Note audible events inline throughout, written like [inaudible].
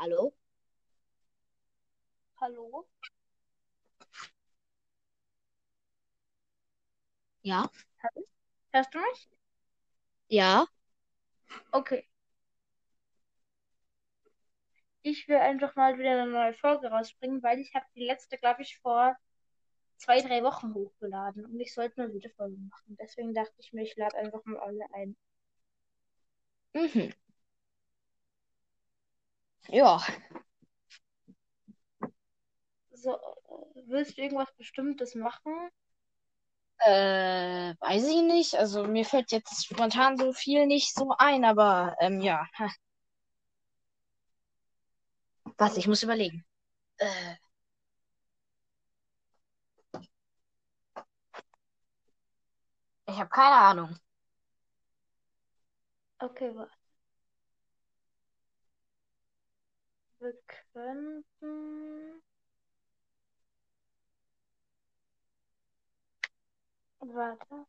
Hallo? Hallo? Ja? Hörst du mich? Ja? Okay. Ich will einfach mal wieder eine neue Folge rausbringen, weil ich habe die letzte, glaube ich, vor zwei, drei Wochen hochgeladen und ich sollte mal wieder Folgen machen. Deswegen dachte ich mir, ich lade einfach mal alle ein. Mhm. Ja. So, willst du irgendwas Bestimmtes machen? Äh, weiß ich nicht. Also mir fällt jetzt spontan so viel nicht so ein, aber ähm, ja. Was, ich muss überlegen. Äh, ich habe keine Ahnung. Okay, warte. Wir könnten. Warte.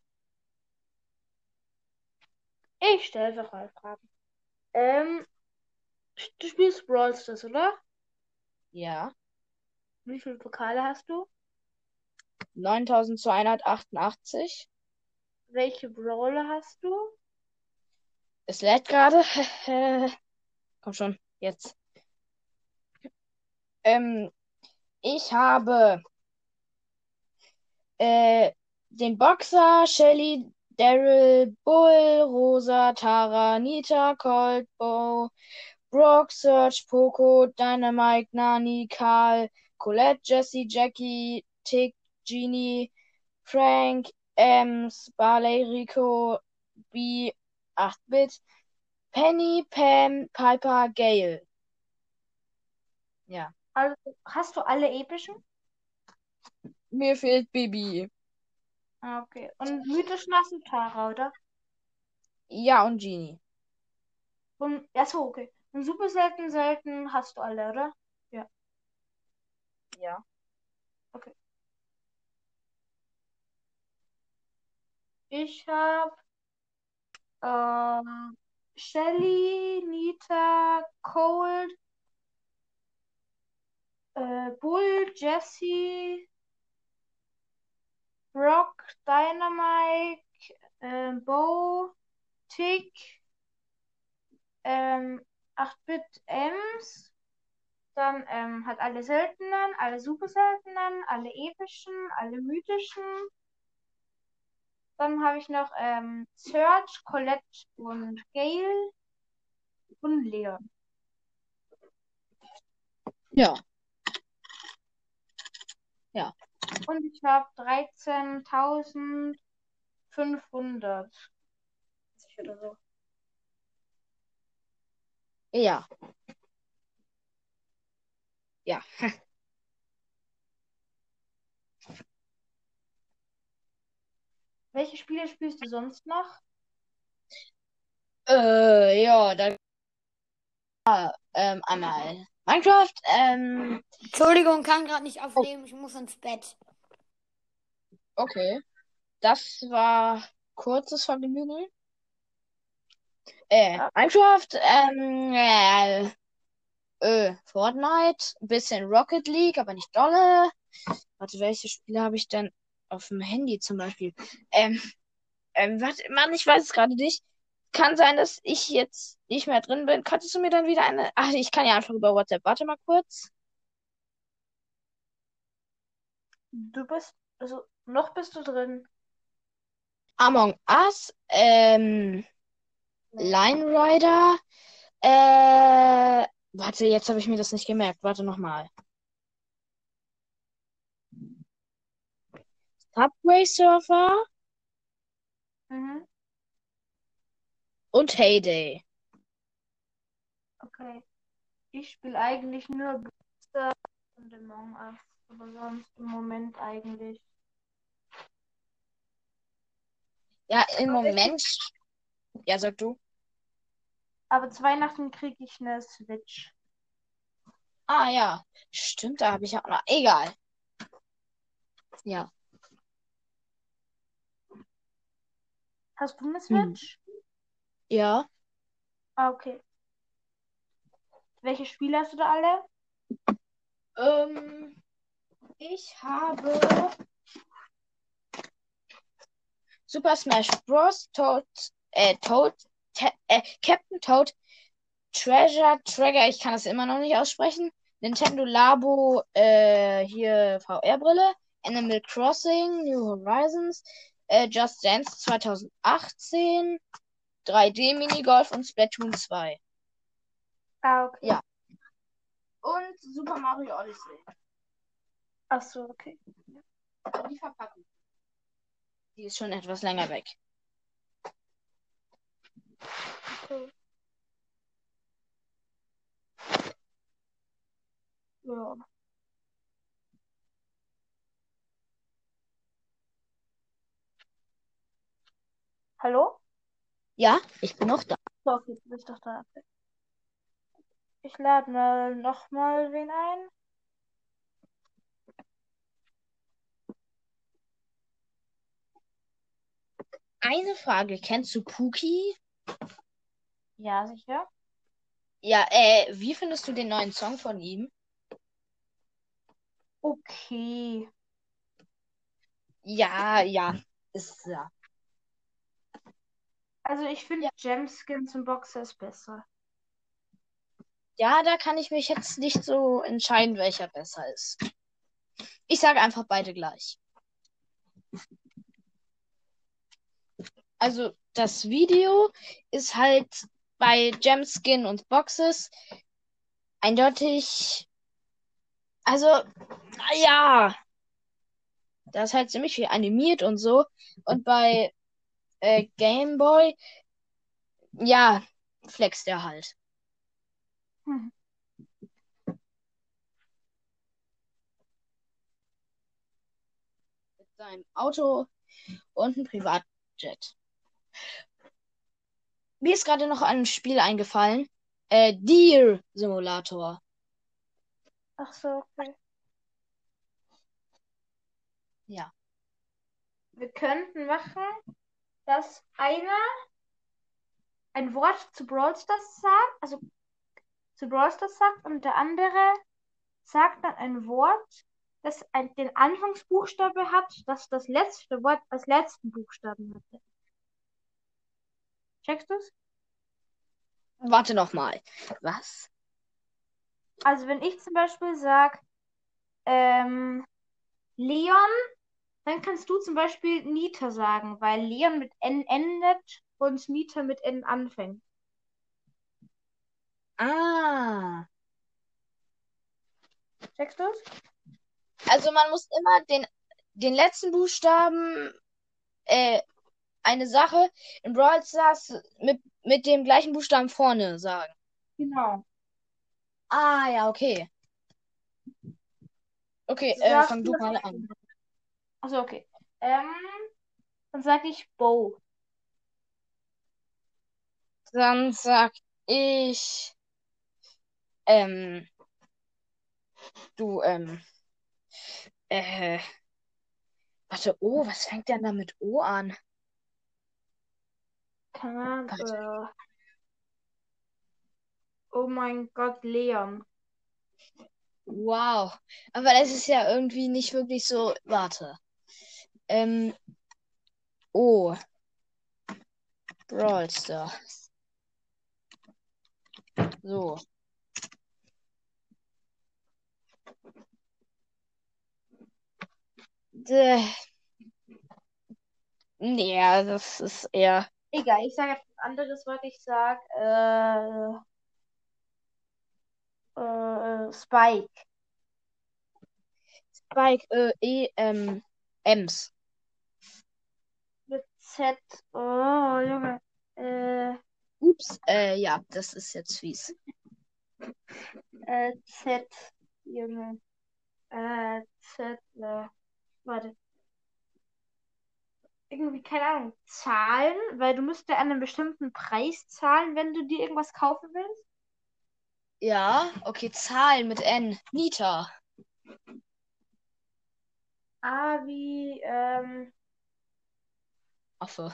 Ich stelle einfach mal Fragen. Ähm, du spielst Brawl Stars, oder? Ja. Wie viele Pokale hast du? 9288. Welche Brawler hast du? Es lädt gerade. [laughs] Komm schon, jetzt. Ähm, ich habe äh, den Boxer, Shelly, Daryl, Bull, Rosa, Tara, Nita, Colt, Bo, Brock, Serge, Poco, Dynamite, Nani, Karl, Colette, Jessie, Jackie, Tick, Genie, Frank, Ems, Barley, Rico, B, 8-Bit, Penny, Pam, Piper, Gale. Ja. Also, hast du alle epischen? Mir fehlt Bibi. Ah, okay. Und mythischen hast du Tara, oder? Ja, und Genie. Und, achso, okay. Und super selten, selten hast du alle, oder? Ja. Ich habe ähm, Shelly, Nita, Cold, äh, Bull, Jesse, Brock, Dynamite, äh, Bo, Tick, ähm, 8-Bit Ems, dann ähm, hat alle seltenen, alle super seltenen, alle epischen, alle mythischen. Dann habe ich noch ähm, Serge, Colette und Gale und Leon. Ja. Und ich habe 13.500. Oder so. Ja. Ja. Welche Spiele spielst du sonst noch? Äh, ja, dann ah, ähm, einmal Minecraft, ähm, Entschuldigung, kann gerade nicht aufnehmen, ich muss ins Bett. okay. Das war kurzes Vergnügen. Äh, Minecraft, ähm, äh, äh, Fortnite, bisschen Rocket League, aber nicht dolle. Warte, welche Spiele habe ich denn auf dem Handy zum Beispiel? Ähm, ähm, warte, Mann, ich weiß es gerade nicht. Kann sein, dass ich jetzt nicht mehr drin bin. Könntest du mir dann wieder eine. Ach, ich kann ja einfach über WhatsApp. Warte mal kurz. Du bist, also noch bist du drin. Among Us, ähm, Line Rider, äh, warte, jetzt habe ich mir das nicht gemerkt. Warte nochmal. Subway Surfer Mhm. Und Heyday. Okay. Ich spiele eigentlich nur Booster und Among Us. Aber sonst im Moment eigentlich. Ja, im Moment. Ja, sag du. Aber zu Weihnachten kriege ich eine Switch. Ah, ja. Stimmt, da habe ich auch noch. Egal. Ja. Hast du eine Hm. Switch? Ja. Ah, okay. Welche Spiele hast du da alle? Ähm, ich habe Super Smash Bros. Toad, äh, Toad, äh, Captain Toad, Treasure Trigger, ich kann das immer noch nicht aussprechen. Nintendo Labo, äh, hier VR-Brille, Animal Crossing, New Horizons, äh, Just Dance 2018, 3D Minigolf und Splatoon 2. Ah, okay. Ja. Und Super Mario Odyssey. Ach so, okay. Die Verpackung. Die ist schon etwas länger weg. okay. Ja. Hallo? Ja, ich bin noch da. So, okay, du bist doch da. Ich lade mal nochmal wen ein. Eine Frage, kennst du Pookie? Ja, sicher. Ja, äh, wie findest du den neuen Song von ihm? Okay. Ja, ja, ist ja. Also ich finde Gemskins und Boxers besser. Ja, da kann ich mich jetzt nicht so entscheiden, welcher besser ist. Ich sage einfach beide gleich. Also, das Video ist halt bei Gemskin und Boxes eindeutig. Also, ja. Da ist halt ziemlich viel animiert und so. Und bei äh, Game Boy, ja, flext er halt. Hm. Mit seinem Auto und einem Privatjet. Mir ist gerade noch ein Spiel eingefallen. Äh, Deer Simulator. Ach so, okay. Ja. Wir könnten machen, dass einer ein Wort zu Brawl Stars sagt, also zu Brawl Stars sagt und der andere sagt dann ein Wort, das ein, den Anfangsbuchstabe hat, das das letzte Wort als letzten Buchstaben hatte. Checkst du's? Warte noch mal. Was? Also wenn ich zum Beispiel sag ähm, Leon, dann kannst du zum Beispiel Nita sagen, weil Leon mit N endet und Nita mit N anfängt. Ah. Checkst du's? Also man muss immer den, den letzten Buchstaben, äh, eine Sache in Brawl Stars mit, mit dem gleichen Buchstaben vorne sagen. Genau. Ah, ja, okay. Okay, Du äh, fang du mal an. Achso, okay. Ähm, dann sag ich Bo. Dann sag ich, ähm, du, ähm, äh, warte, oh, was fängt denn da mit O an? Keine Ahnung. Äh, oh mein Gott, Leon. Wow. Aber das ist ja irgendwie nicht wirklich so, warte. Ähm, O. Brawl Stars. So. Däh. Nee, das ist eher. Egal, ich sage etwas anderes Wort. Ich sag äh, äh, Spike. Spike, äh, E, ähm, Ems. Z. Oh, Junge. Äh, Ups, äh, ja, das ist jetzt fies. äh, Z. Junge. Äh, Z. Äh, warte. Irgendwie, keine Ahnung, Zahlen, weil du müsst ja einen bestimmten Preis zahlen, wenn du dir irgendwas kaufen willst. Ja, okay, Zahlen mit N. Nita. A wie, ähm, Affe.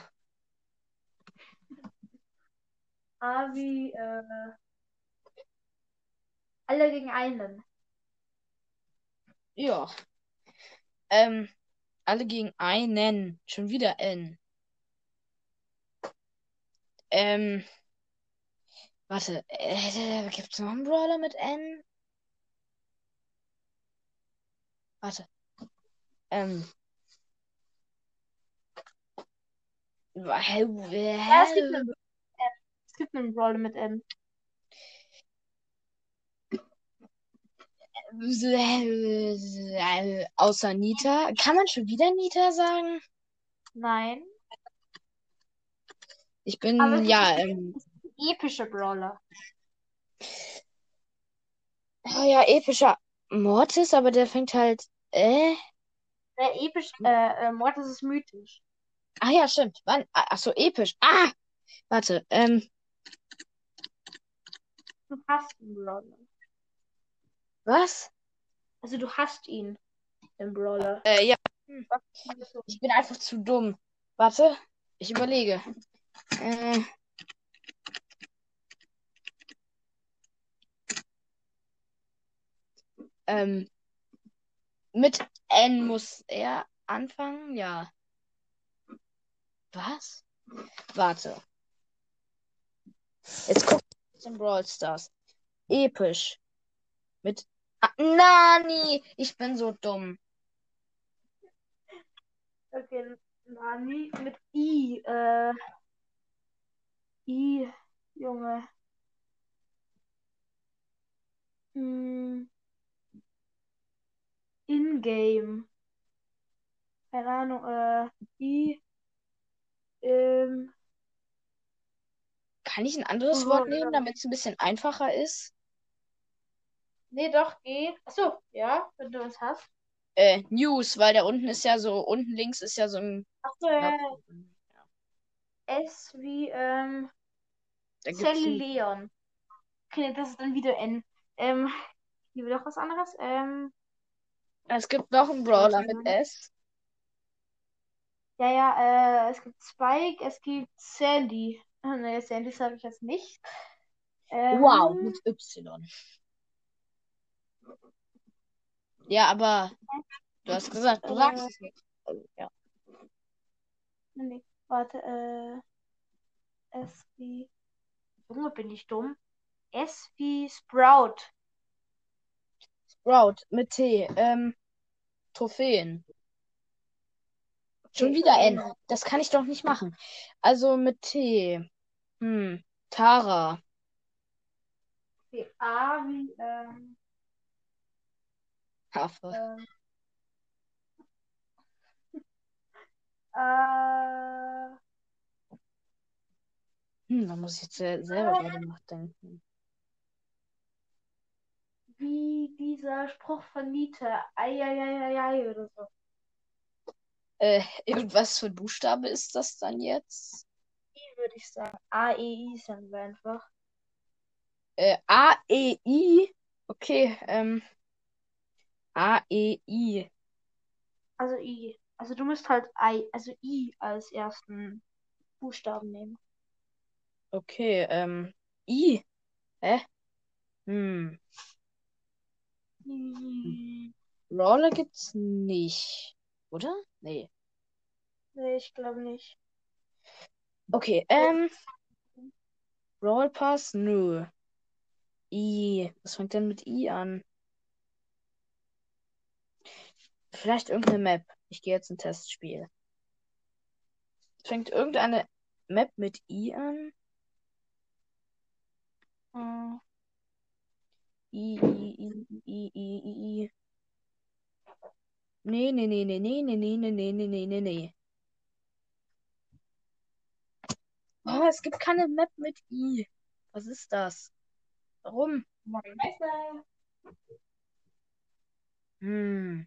A wie, äh, Alle gegen einen. Ja. Ähm, alle gegen einen. Schon wieder N. Ähm, warte, äh, gibt's noch einen Brawler mit N? Warte. Ähm. Hä? Ja, es gibt einen, es gibt einen Brawler mit M. Außer Nita. Kann man schon wieder Nita sagen? Nein. Ich bin, Aber ja, ein ähm, epischer Brawler. oh ja, epischer Mortis, aber der fängt halt, äh, Der episch, äh, äh, Mortis ist mythisch. Ah ja, stimmt. Wann? Ah, Ach so, episch. Ah! Warte, ähm, Du hast einen Brawler. was? Also du hast ihn, den Brawler. Äh, ja, Also, ich bin einfach zu dumm. Warte, ich überlege. Äh, ähm, mit N muss er anfangen? Ja. Was? Warte. Jetzt guck ich in Brawl Stars. Episch. Mit ah, Nani. Ich bin so dumm. Okay, Nani mit I. Äh, I, Junge. Hm. In-game. Keine Ahnung, äh, I. Ähm, Kann ich ein anderes Oh, Wort nehmen, ja. damit es ein bisschen einfacher ist? nee, doch, geht. Achso, ja, wenn du was hast. Äh, News, weil da unten ist ja so, unten links ist ja so ein. Achso, ja, Ja, S wie, ähm, Sally Leon. Okay, das ist dann wieder N. Ähm, hier doch was anderes. Ähm, es gibt noch einen Brawler mit S. ja, ja, äh, es gibt Spike, es gibt Sandy. Ne, Sandy habe ich jetzt nicht. Ähm, Wow, mit Y. Ja, aber du hast gesagt, du sagst es nicht. Also, ja. Nee, warte, äh, S wie, Junge, bin ich dumm. S wie Sprout. Sprout mit T. Ähm, Trophäen. Schon wieder N. ähm, Das kann ich doch nicht machen. Also mit T. Hm. Tara. okay, A wie, ähm, Hafe. ähm, [laughs] äh, Hm, da muss ich jetzt sel- selber gerade nachdenken. wie dieser Spruch von Nietzsche. Eieieiei oder so. Äh, irgendwas für Buchstabe ist das dann jetzt? I würde ich sagen. A, E, I sagen wir einfach. Äh, A, E, I. Okay, ähm. A, E, I. Also I. Also du musst halt I, also I als ersten Buchstaben nehmen. Okay, ähm. I. Hä? Hm. I. Brawler gibt's nicht. Oder? Nee. Nee, ich glaube nicht. Okay, ähm. Brawl Pass? Nö. I. Was fängt denn mit I an? Vielleicht irgendeine Map. Ich gehe jetzt ein Testspiel. Fängt irgendeine Map mit I an? Hm. I, I, I, I, I, I, I. Nee, nee, nee, nee, nee, nee, nee, nee, nee, nee, nee, nee, nee. Oh, es gibt keine Map mit I. Was ist das? Warum? Hm.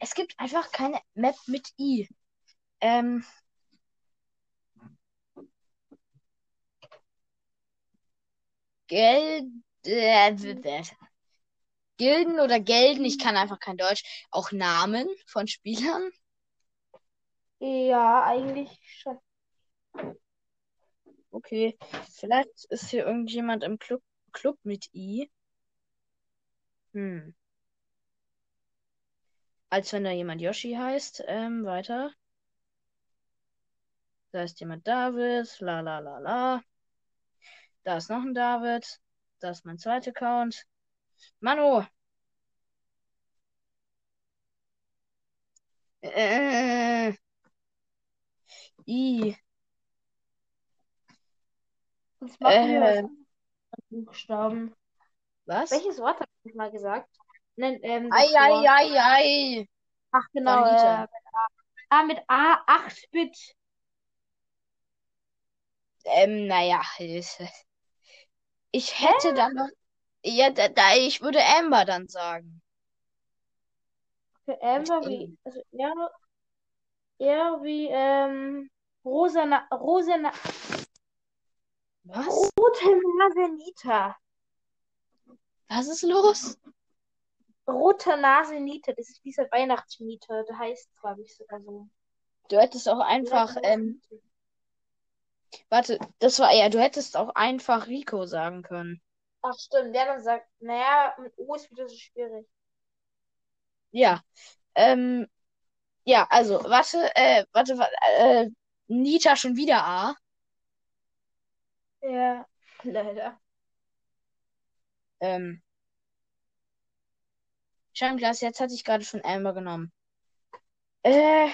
Es gibt einfach keine Map mit I. Ähm. Geld. Gilden oder Gelden, ich kann einfach kein Deutsch. Auch Namen von Spielern. Ja, eigentlich schon. Okay. Vielleicht ist hier irgendjemand im Club, Club mit I. Hm. Als wenn da jemand Yoshi heißt. Ähm, weiter. Da ist jemand David. La la la la. Da ist noch ein David. Da ist mein zweiter Account. Manu. Äh. I. Jetzt machen wir Äh. was Buchstaben. Was? Welches Wort habe ich mal gesagt? Nein, ähm, Ei, ei, ei, ei. Ach, genau. Äh, mit A. Ah, mit A, 8-Bit. Ähm, naja. Ich, ich hätte dann noch. Ja, da, da, ich würde Amber dann sagen. Für Amber wie, also eher, eher wie, ähm, rosa, Na rosa, Na Was? rote Nase Nita. Was ist los? Rote Nase Nita, das ist dieser Weihnachtsmieter, der heißt, glaube ich, sogar so. Du hättest auch einfach, ähm, warte, das war ja, du hättest auch einfach Rico sagen können. Ach, stimmt, der dann sagt, naja, mit O ist wieder so schwierig. Ja. Ähm, ja, also, warte, äh, warte, warte, äh, Nita schon wieder A. Ja, leider. Ähm, Scheinglas, jetzt hatte ich gerade schon Amber genommen. Äh,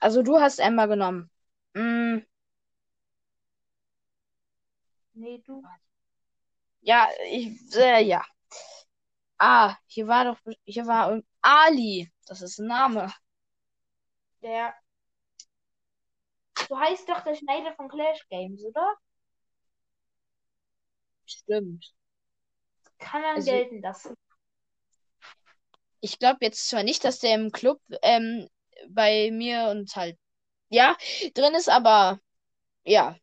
also du hast Amber genommen. Mm, Nee, du. Ja, ich, äh, ja. Ah, hier war doch, hier war Ali. Das ist ein Name. Der. Du heißt doch der Schneider von Clash Games, oder? Stimmt. Kann man Also- gelten lassen. Ich glaube jetzt zwar nicht, dass der im Club ähm, bei mir und halt ja drin ist, aber ja,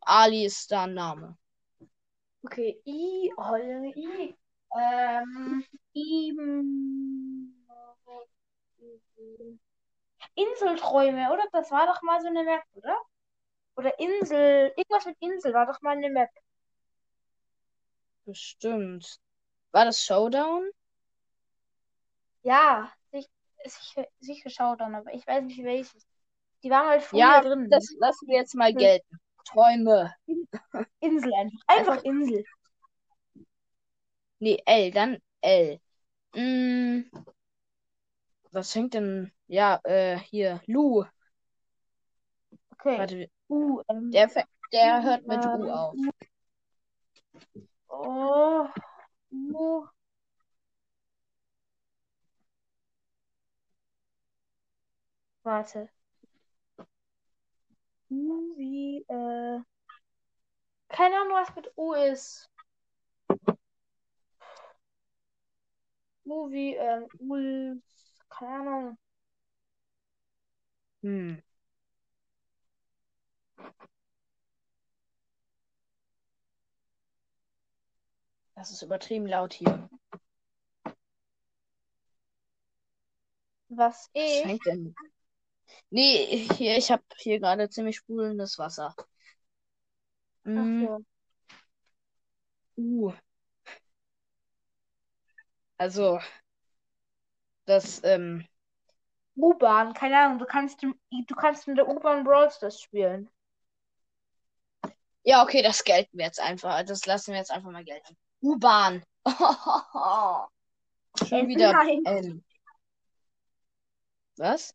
Ali ist da ein Name. Okay, I, oh, I, ähm, I, Inselträume, oder? Das war doch mal so eine Map, oder? Oder Insel, irgendwas mit Insel war doch mal eine Map. Bestimmt. War das Showdown? Ja, sich- sicher, sicher Showdown, aber ich weiß nicht welches. Die waren halt früher Ja, drin. das lassen wir jetzt mal gelten. Träume. Insel einfach. Einfach Insel. Nee, L, dann L. Mm, was fängt denn? Ja, äh, hier, Lu. Okay. Warte, U, ähm, der, der hört mit ähm, U auf. Oh, U. Warte. U wie, äh, keine Ahnung, was mit U ist. U wie, ähm, Ul, keine Ahnung. Hm. Das ist übertrieben laut hier. Was Was ich, fängt denn? Nee, hier, ich habe hier gerade ziemlich sprudelndes Wasser. ach Mm, so. U. Also, das, ähm, U-Bahn, keine Ahnung, du kannst, du kannst in der U-Bahn Brawl Stars spielen. ja, okay, das gelten wir jetzt einfach. Das lassen wir jetzt einfach mal gelten. U-Bahn. [laughs] Schon Äh, wieder nein. N. Was?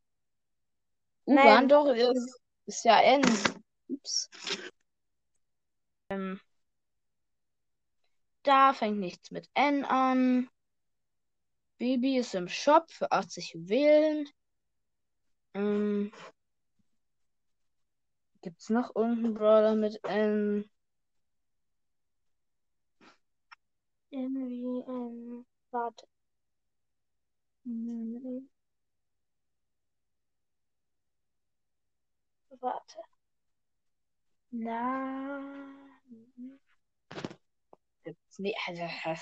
U-Bahn doch, ist, ist ja N. Ups. Ähm, da fängt nichts mit N an. Baby ist im Shop für 80 Juwelen. Ähm, gibt's noch irgendeinen Brawler mit N? Irgendwie, ähm, warte. Warte. Na. Nee, also, äh,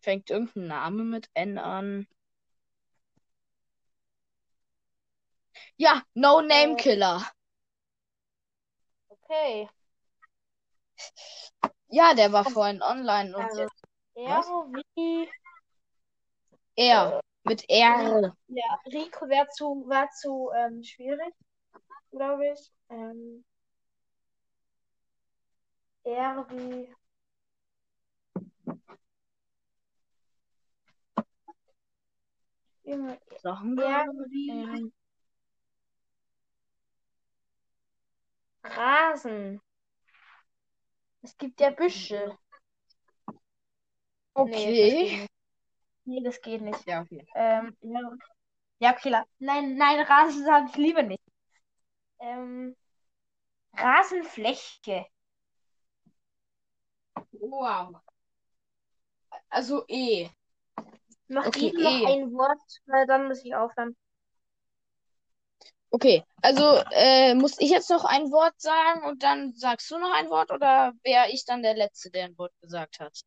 fängt irgendein Name mit N an? Ja, No Name Äh. Killer. Okay. Ja, der war vorhin online und Also- jetzt Was? wie. R. Mit R. Ja, Rico wäre zu, war zu ähm, schwierig, glaube ich. Ähm, R wie. Sachen R wir. wie. Ähm, Rasen. Es gibt ja Büsche. okay. Nee, das geht nicht. Ja, okay. Ähm, ja, ja, okay. Nein, nein, Rasen sage ich lieber nicht. Ähm, Rasenfläche. Wow. Also E. Mach Okay, eben noch eh. ein Wort, weil dann muss ich aufhören. Okay, also äh, muss ich jetzt noch ein Wort sagen und dann sagst du noch ein Wort oder wäre ich dann der Letzte, der ein Wort gesagt hat?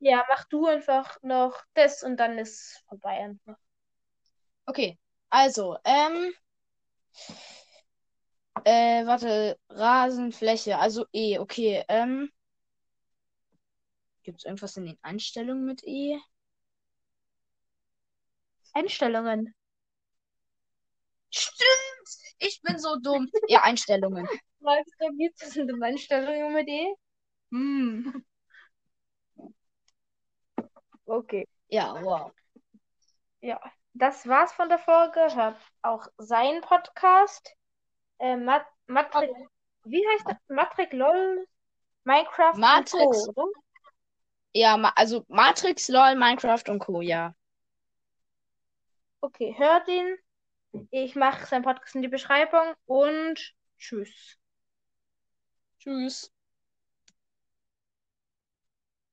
Ja, mach du einfach noch das und dann ist vorbei einfach. Okay, also, ähm, äh, warte, Rasenfläche, also E, okay, ähm, gibt's irgendwas in den Einstellungen mit E? Einstellungen. Stimmt! Ich bin so dumm. Ja, Einstellungen. Du, gibt es in den Einstellungen mit E? Hm. Okay. Ja, wow. Ja, das war's von der Folge. Hört auch seinen Podcast. Äh, Mat Matrix. Wie heißt das? Matrix LOL Minecraft und Matrix. Co. oder? Ja, ma also Matrix, LOL, Minecraft und Co., ja. Okay, hört ihn. Ich mache seinen Podcast in die Beschreibung und tschüss. Tschüss.